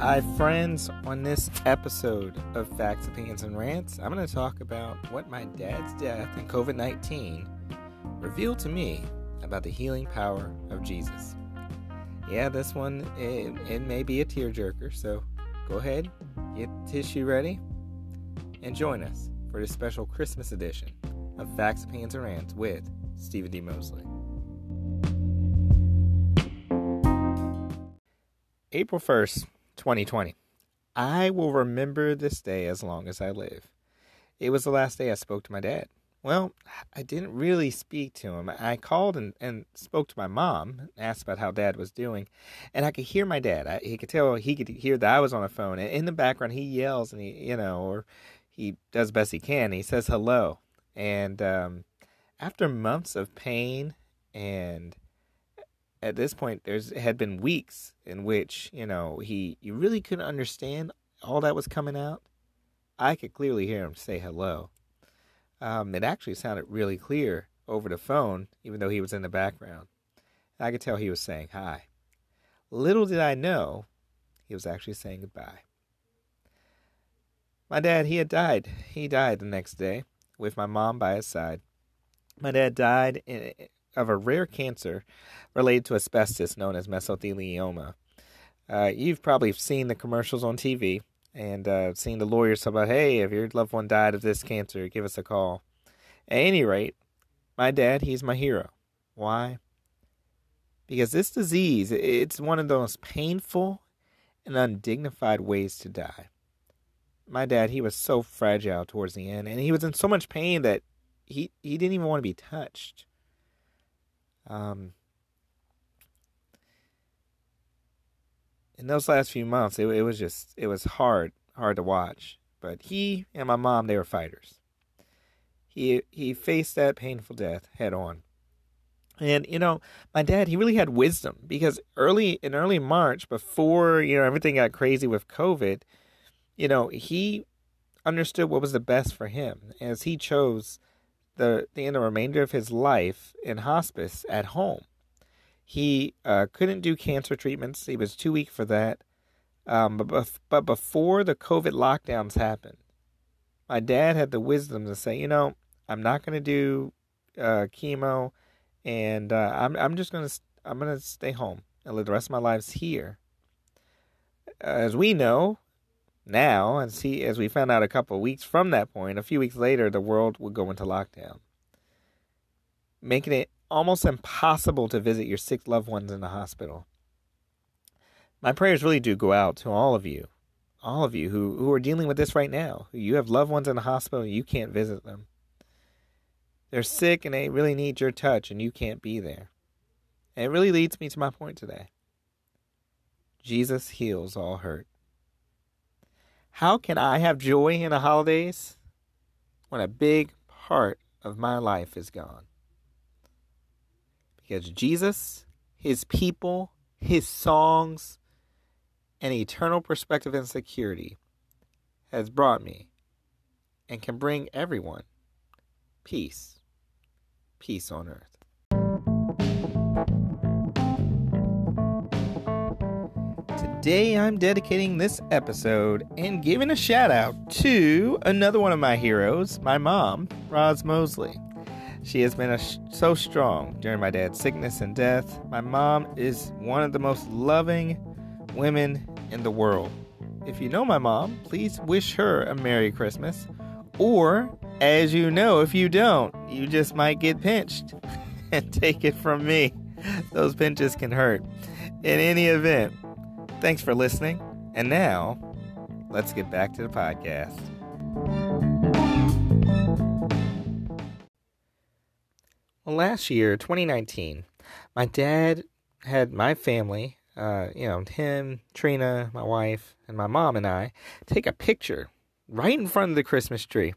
Hi, friends. On this episode of Facts, Opinions, and Rants, I'm going to talk about what my dad's death and COVID 19 revealed to me about the healing power of Jesus. Yeah, this one, it, it may be a tearjerker, so go ahead, get tissue ready, and join us for this special Christmas edition of Facts, Opinions, and Rants with Stephen D. Mosley. April 1st, 2020. I will remember this day as long as I live. It was the last day I spoke to my dad. Well, I didn't really speak to him. I called and, and spoke to my mom, asked about how dad was doing, and I could hear my dad. I, he could tell he could hear that I was on the phone. And in the background, he yells and he, you know, or he does best he can. He says hello. And um, after months of pain and at this point there's had been weeks in which you know he you really couldn't understand all that was coming out. I could clearly hear him say hello. Um, it actually sounded really clear over the phone even though he was in the background. I could tell he was saying hi. Little did i know he was actually saying goodbye. My dad he had died. He died the next day with my mom by his side. My dad died in, of a rare cancer related to asbestos known as mesothelioma. Uh, you've probably seen the commercials on TV and uh, seen the lawyers talk about, hey, if your loved one died of this cancer, give us a call. At any rate, my dad, he's my hero. Why? Because this disease, it's one of the most painful and undignified ways to die. My dad, he was so fragile towards the end, and he was in so much pain that he, he didn't even want to be touched. Um, in those last few months, it, it was just it was hard hard to watch. But he and my mom, they were fighters. He he faced that painful death head on. And you know, my dad, he really had wisdom because early in early March, before you know everything got crazy with COVID, you know, he understood what was the best for him as he chose the the, the remainder of his life in hospice at home. He uh, couldn't do cancer treatments. He was too weak for that. Um, but, but before the COVID lockdowns happened, my dad had the wisdom to say, you know, I'm not going to do uh, chemo, and uh, I'm I'm just going to I'm going to stay home and live the rest of my lives here. As we know, now, and see as we found out a couple of weeks from that point, a few weeks later, the world would go into lockdown, making it almost impossible to visit your sick loved ones in the hospital. My prayers really do go out to all of you, all of you who, who are dealing with this right now. You have loved ones in the hospital and you can't visit them. They're sick and they really need your touch and you can't be there. And it really leads me to my point today. Jesus heals all hurt. How can I have joy in the holidays when a big part of my life is gone? Because Jesus, his people, his songs, and eternal perspective and security has brought me and can bring everyone peace, peace on earth. Today, I'm dedicating this episode and giving a shout out to another one of my heroes, my mom, Roz Mosley. She has been sh- so strong during my dad's sickness and death. My mom is one of the most loving women in the world. If you know my mom, please wish her a Merry Christmas. Or, as you know, if you don't, you just might get pinched. and take it from me, those pinches can hurt. In any event, Thanks for listening. And now, let's get back to the podcast. Well, last year, 2019, my dad had my family, uh, you know, him, Trina, my wife, and my mom and I take a picture right in front of the Christmas tree.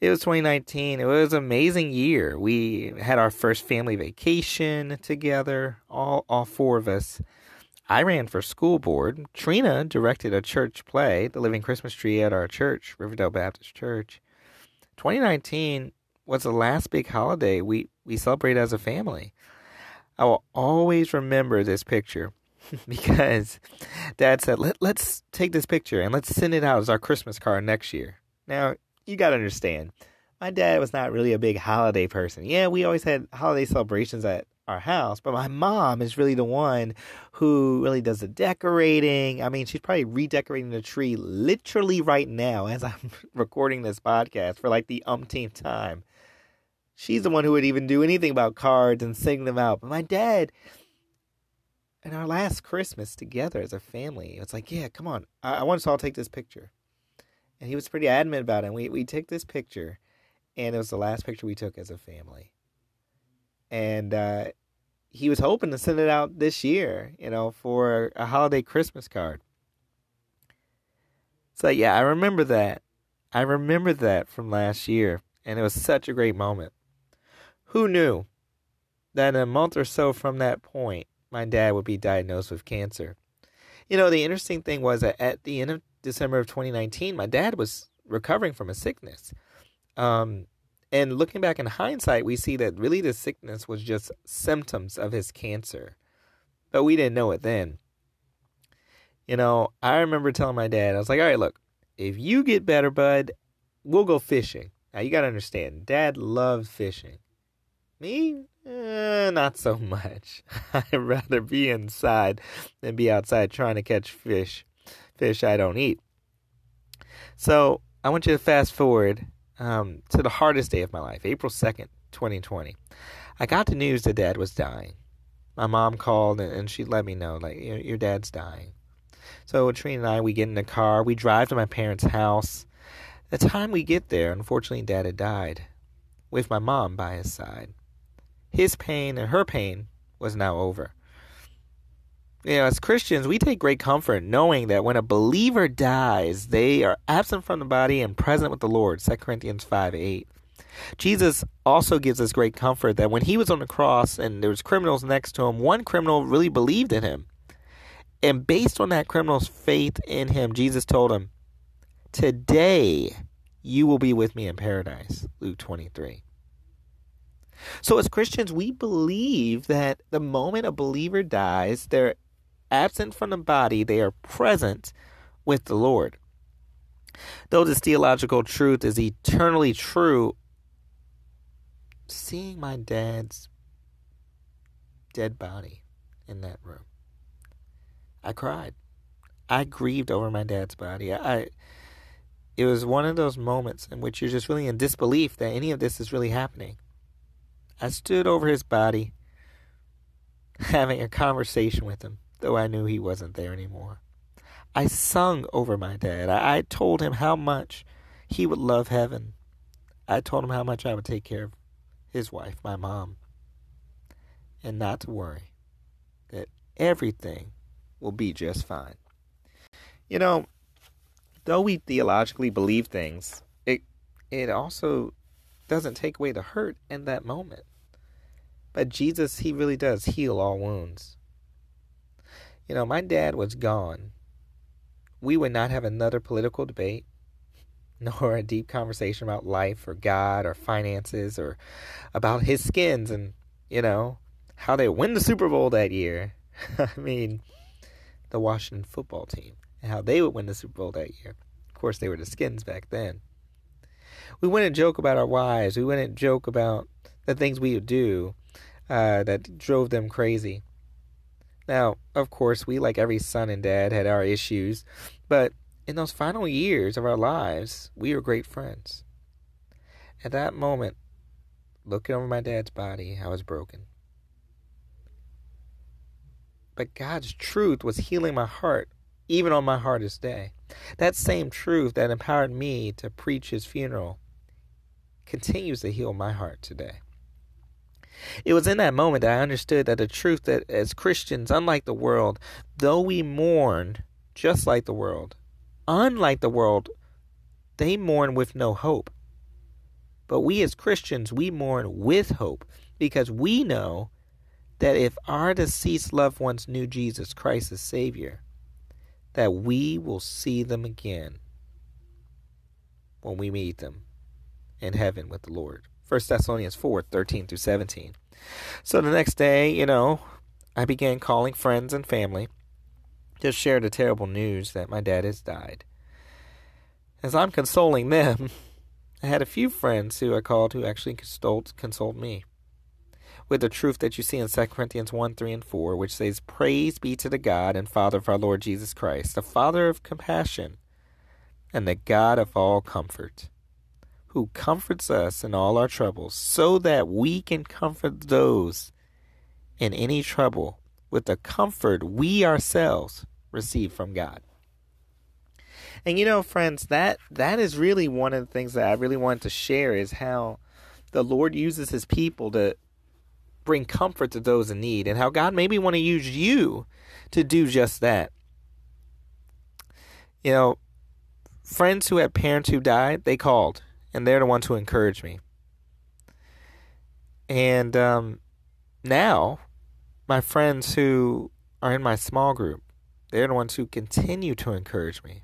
It was 2019. It was an amazing year. We had our first family vacation together, all all four of us. I ran for school board. Trina directed a church play, The Living Christmas Tree, at our church, Riverdale Baptist Church. 2019 was the last big holiday we, we celebrated as a family. I will always remember this picture. because dad said, Let, let's take this picture and let's send it out as our Christmas card next year. Now, you got to understand, my dad was not really a big holiday person. Yeah, we always had holiday celebrations at our house, but my mom is really the one who really does the decorating. I mean, she's probably redecorating the tree literally right now as I'm recording this podcast for like the umpteenth time. She's the one who would even do anything about cards and sing them out. But my dad, in our last Christmas together as a family, it's like, yeah, come on, I, I want us all to take this picture. And he was pretty adamant about it. we we take this picture, and it was the last picture we took as a family. And uh, he was hoping to send it out this year, you know, for a holiday Christmas card. So yeah, I remember that. I remember that from last year, and it was such a great moment. Who knew that a month or so from that point, my dad would be diagnosed with cancer? You know, the interesting thing was that at the end of December of 2019, my dad was recovering from a sickness. Um, and looking back in hindsight, we see that really the sickness was just symptoms of his cancer. But we didn't know it then. You know, I remember telling my dad, I was like, all right, look, if you get better, bud, we'll go fishing. Now, you got to understand, dad loved fishing. Me, eh, not so much. I'd rather be inside than be outside trying to catch fish, fish I don't eat. So I want you to fast forward um, to the hardest day of my life, April 2nd, 2020. I got the news that dad was dying. My mom called and, and she let me know, like, your, your dad's dying. So Trina and I, we get in the car, we drive to my parents' house. The time we get there, unfortunately, dad had died, with my mom by his side. His pain and her pain was now over you know, as Christians, we take great comfort knowing that when a believer dies, they are absent from the body and present with the Lord. 2 Corinthians 5 8. Jesus also gives us great comfort that when he was on the cross and there was criminals next to him, one criminal really believed in him. And based on that criminal's faith in him, Jesus told him, Today you will be with me in paradise. Luke 23. So, as Christians, we believe that the moment a believer dies, they're absent from the body, they are present with the Lord. Though this theological truth is eternally true, seeing my dad's dead body in that room, I cried. I grieved over my dad's body. I, it was one of those moments in which you're just really in disbelief that any of this is really happening. I stood over his body, having a conversation with him though I knew he wasn't there anymore. I sung over my dad. I, told him how much he would love heaven. I told him how much I would take care of his wife, my mom, and not to worry, that everything will be just fine. You know, though we theologically believe things, it it also doesn't take away the hurt in that moment. But Jesus, he really does heal all wounds. You know, my dad was gone. We would not have another political debate, nor a deep conversation about life or God or finances or about his skins and, you know, how they win the Super Bowl that year. I mean, the Washington football team and how they would win the Super Bowl that year. Of course, they were the skins back then. We wouldn't joke about our wives. We wouldn't joke about the things we would do uh, that drove them crazy. Now, of course, we, like every son and dad, had our issues, but in those final years of our lives, we were great friends. At that moment, looking over my dad's body, I was broken. But God's truth was healing my heart, even on my hardest day. That same truth that empowered me to preach his funeral continues to heal my heart today. It was in that moment that I understood that the truth that as Christians, unlike the world, though we mourn just like the world, unlike the world, they mourn with no hope. But we as Christians, we mourn with hope because we know that if our deceased loved ones knew Jesus Christ as Savior, that we will see them again when we meet them in heaven with the Lord. 1 Thessalonians 4 13 through 17. So the next day, you know, I began calling friends and family to share the terrible news that my dad has died. As I'm consoling them, I had a few friends who I called who actually consoled, consoled me with the truth that you see in 2 Corinthians 1 3 and 4, which says, Praise be to the God and Father of our Lord Jesus Christ, the Father of compassion and the God of all comfort, who comforts us in all our troubles, so that we can comfort those in any trouble with the comfort we ourselves receive from God. And you know, friends, that that is really one of the things that I really wanted to share is how the Lord uses his people to bring comfort to those in need and how God maybe want to use you to do just that. You know, friends who had parents who died, they called and they're the ones who encourage me. And um, now, my friends who are in my small group, they're the ones who continue to encourage me.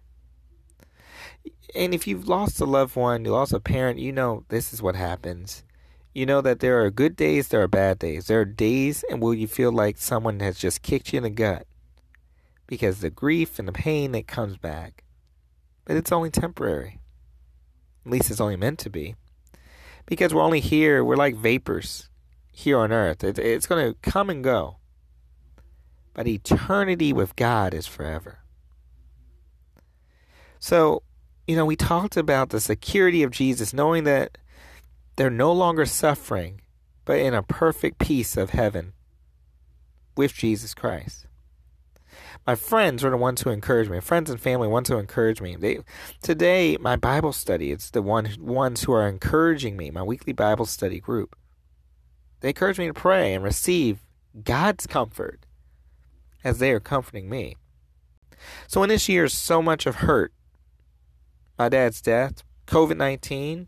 And if you've lost a loved one, you lost a parent, you know this is what happens. You know that there are good days, there are bad days. There are days and will you feel like someone has just kicked you in the gut because the grief and the pain that comes back. But it's only temporary. At least it's only meant to be. Because we're only here, we're like vapors here on earth. It, it's going to come and go. But eternity with God is forever. So, you know, we talked about the security of Jesus, knowing that they're no longer suffering, but in a perfect peace of heaven with Jesus Christ. My friends are the ones who encourage me. Friends and family, ones who encourage me. They today my Bible study. It's the one ones who are encouraging me. My weekly Bible study group. They encourage me to pray and receive God's comfort as they are comforting me. So in this year, so much of hurt, my dad's death, COVID 19,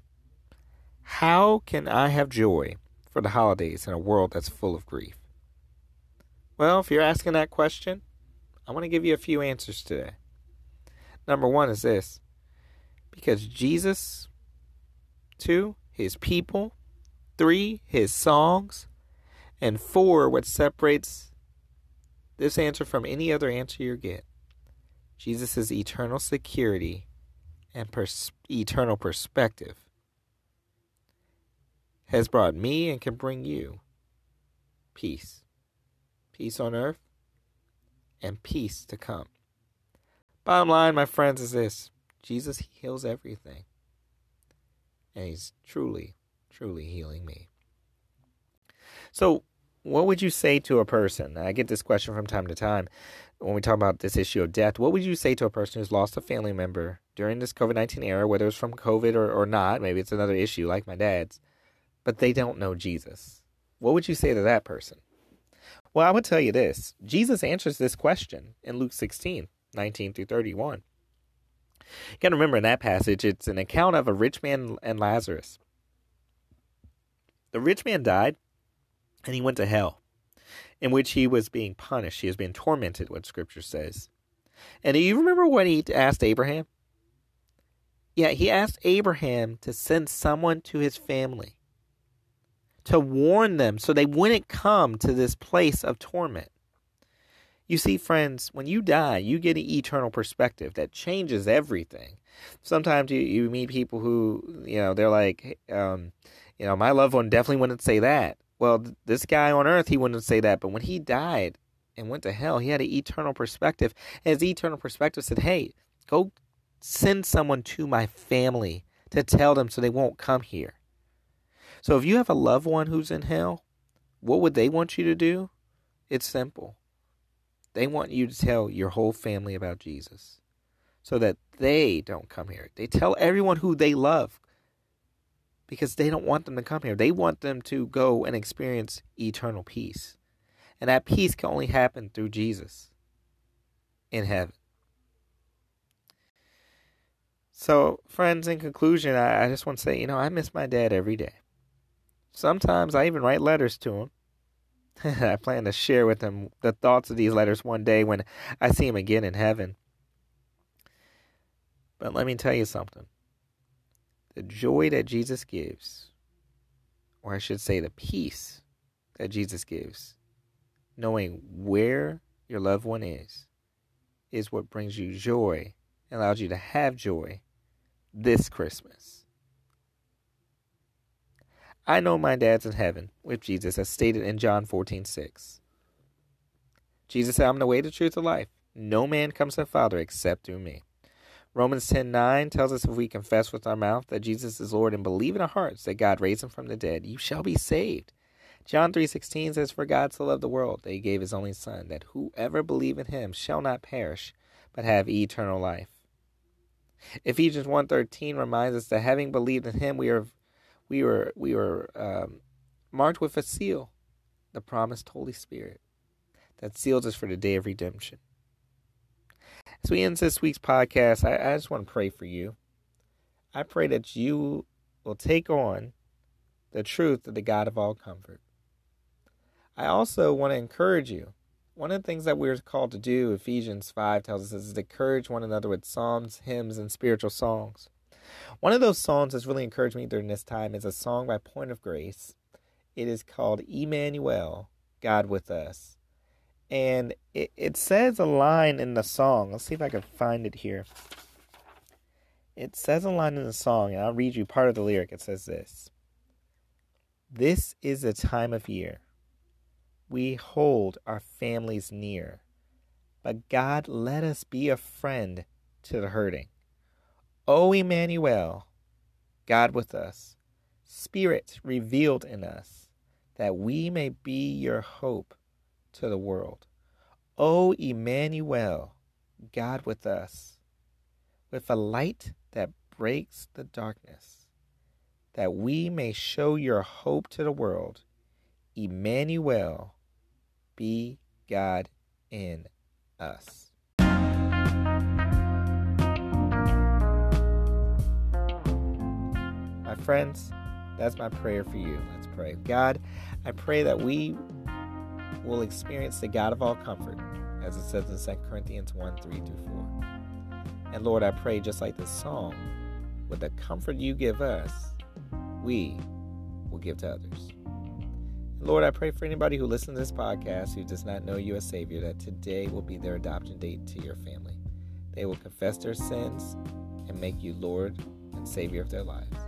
how can I have joy for the holidays in a world that's full of grief? Well, if you're asking that question, I want to give you a few answers today. Number one is this because Jesus, two, his people, three, his songs, and four, what separates this answer from any other answer you get Jesus' eternal security and pers- eternal perspective has brought me and can bring you peace. Peace on earth and peace to come. Bottom line, my friends, is this Jesus heals everything. And he's truly, truly healing me. So, what would you say to a person? I get this question from time to time when we talk about this issue of death. What would you say to a person who's lost a family member during this COVID 19 era, whether it's from COVID or, or not? Maybe it's another issue like my dad's but they don't know Jesus. What would you say to that person? Well, I would tell you this Jesus answers this question in Luke 16, 19 through 31. You got to remember in that passage, it's an account of a rich man and Lazarus. The rich man died and he went to hell, in which he was being punished. He was being tormented, what scripture says. And do you remember what he asked Abraham? Yeah, he asked Abraham to send someone to his family to warn them so they wouldn't come to this place of torment. You see, friends, when you die, you get an eternal perspective that changes everything. Sometimes you, you meet people who, you know, they're like, um, you know, my loved one definitely wouldn't say that. Well, this guy on earth, he wouldn't say that. But when he died and went to hell, he had an eternal perspective. And his eternal perspective said, hey, go send someone to my family to tell them so they won't come here. So if you have a loved one who's in hell, what would they want you to do? It's simple. They want you to tell your whole family about Jesus so that they don't come here. They tell everyone who they love because they don't want them to come here. They want them to go and experience eternal peace. And that peace can only happen through Jesus in heaven. So, friends, in conclusion, I, just want to say, you know, I miss my dad every day. Sometimes I even write letters to him. I plan to share with him the thoughts of these letters one day when I see him again in heaven. But let me tell you something. The joy that Jesus gives, or I should say the peace that Jesus gives, knowing where your loved one is, is what brings you joy and allows you to have joy this Christmas. I know my dad's in heaven with Jesus, as stated in John 14 6. Jesus said, I'm the way, the truth, the life. No man comes to the Father except through me. Romans 10 9 tells us if we confess with our mouth that Jesus is Lord and believe in our hearts that God raised him from the dead, you shall be saved. John 3:16 says for God so loved the world that he gave his only son that whoever believe in him shall not perish but have eternal life. Ephesians 1:13 reminds us that having believed in him we are we were we were um, marked with a seal, the promised Holy Spirit that seals us for the day of redemption. As we end this week's podcast, I, I just want to pray for you. I pray that you will take on the truth of the God of all comfort. I also want to encourage you. One of the things that we're called to do, Ephesians 5 tells us, is to encourage one another with psalms, hymns, and spiritual songs. One of those songs that's really encouraged me during this time is a song by Point of Grace. It is called Emmanuel, God with Us. And it, it says a line in the song. Let's see if I can find it here. It says a line in the song, and I'll read you part of the lyric. It says this This is the time of year we hold our families near. But God, let us be a friend to the hurting. O Emmanuel, God with us, Spirit revealed in us, that we may be your hope to the world. O Emmanuel, God with us, with a light that breaks the darkness, that we may show your hope to the world. Emmanuel, be God in us. My friends, that's my prayer for you. Let's pray. God, I pray that we will experience the God of all comfort, as it says in 2 Corinthians 1 3 through 4. And Lord, I pray just like this song, with the comfort you give us, we will give to others. Lord, I pray for anybody who listens to this podcast who does not know you as Savior that today will be their adoption date to your family. They will confess their sins and make you Lord and Savior of their lives.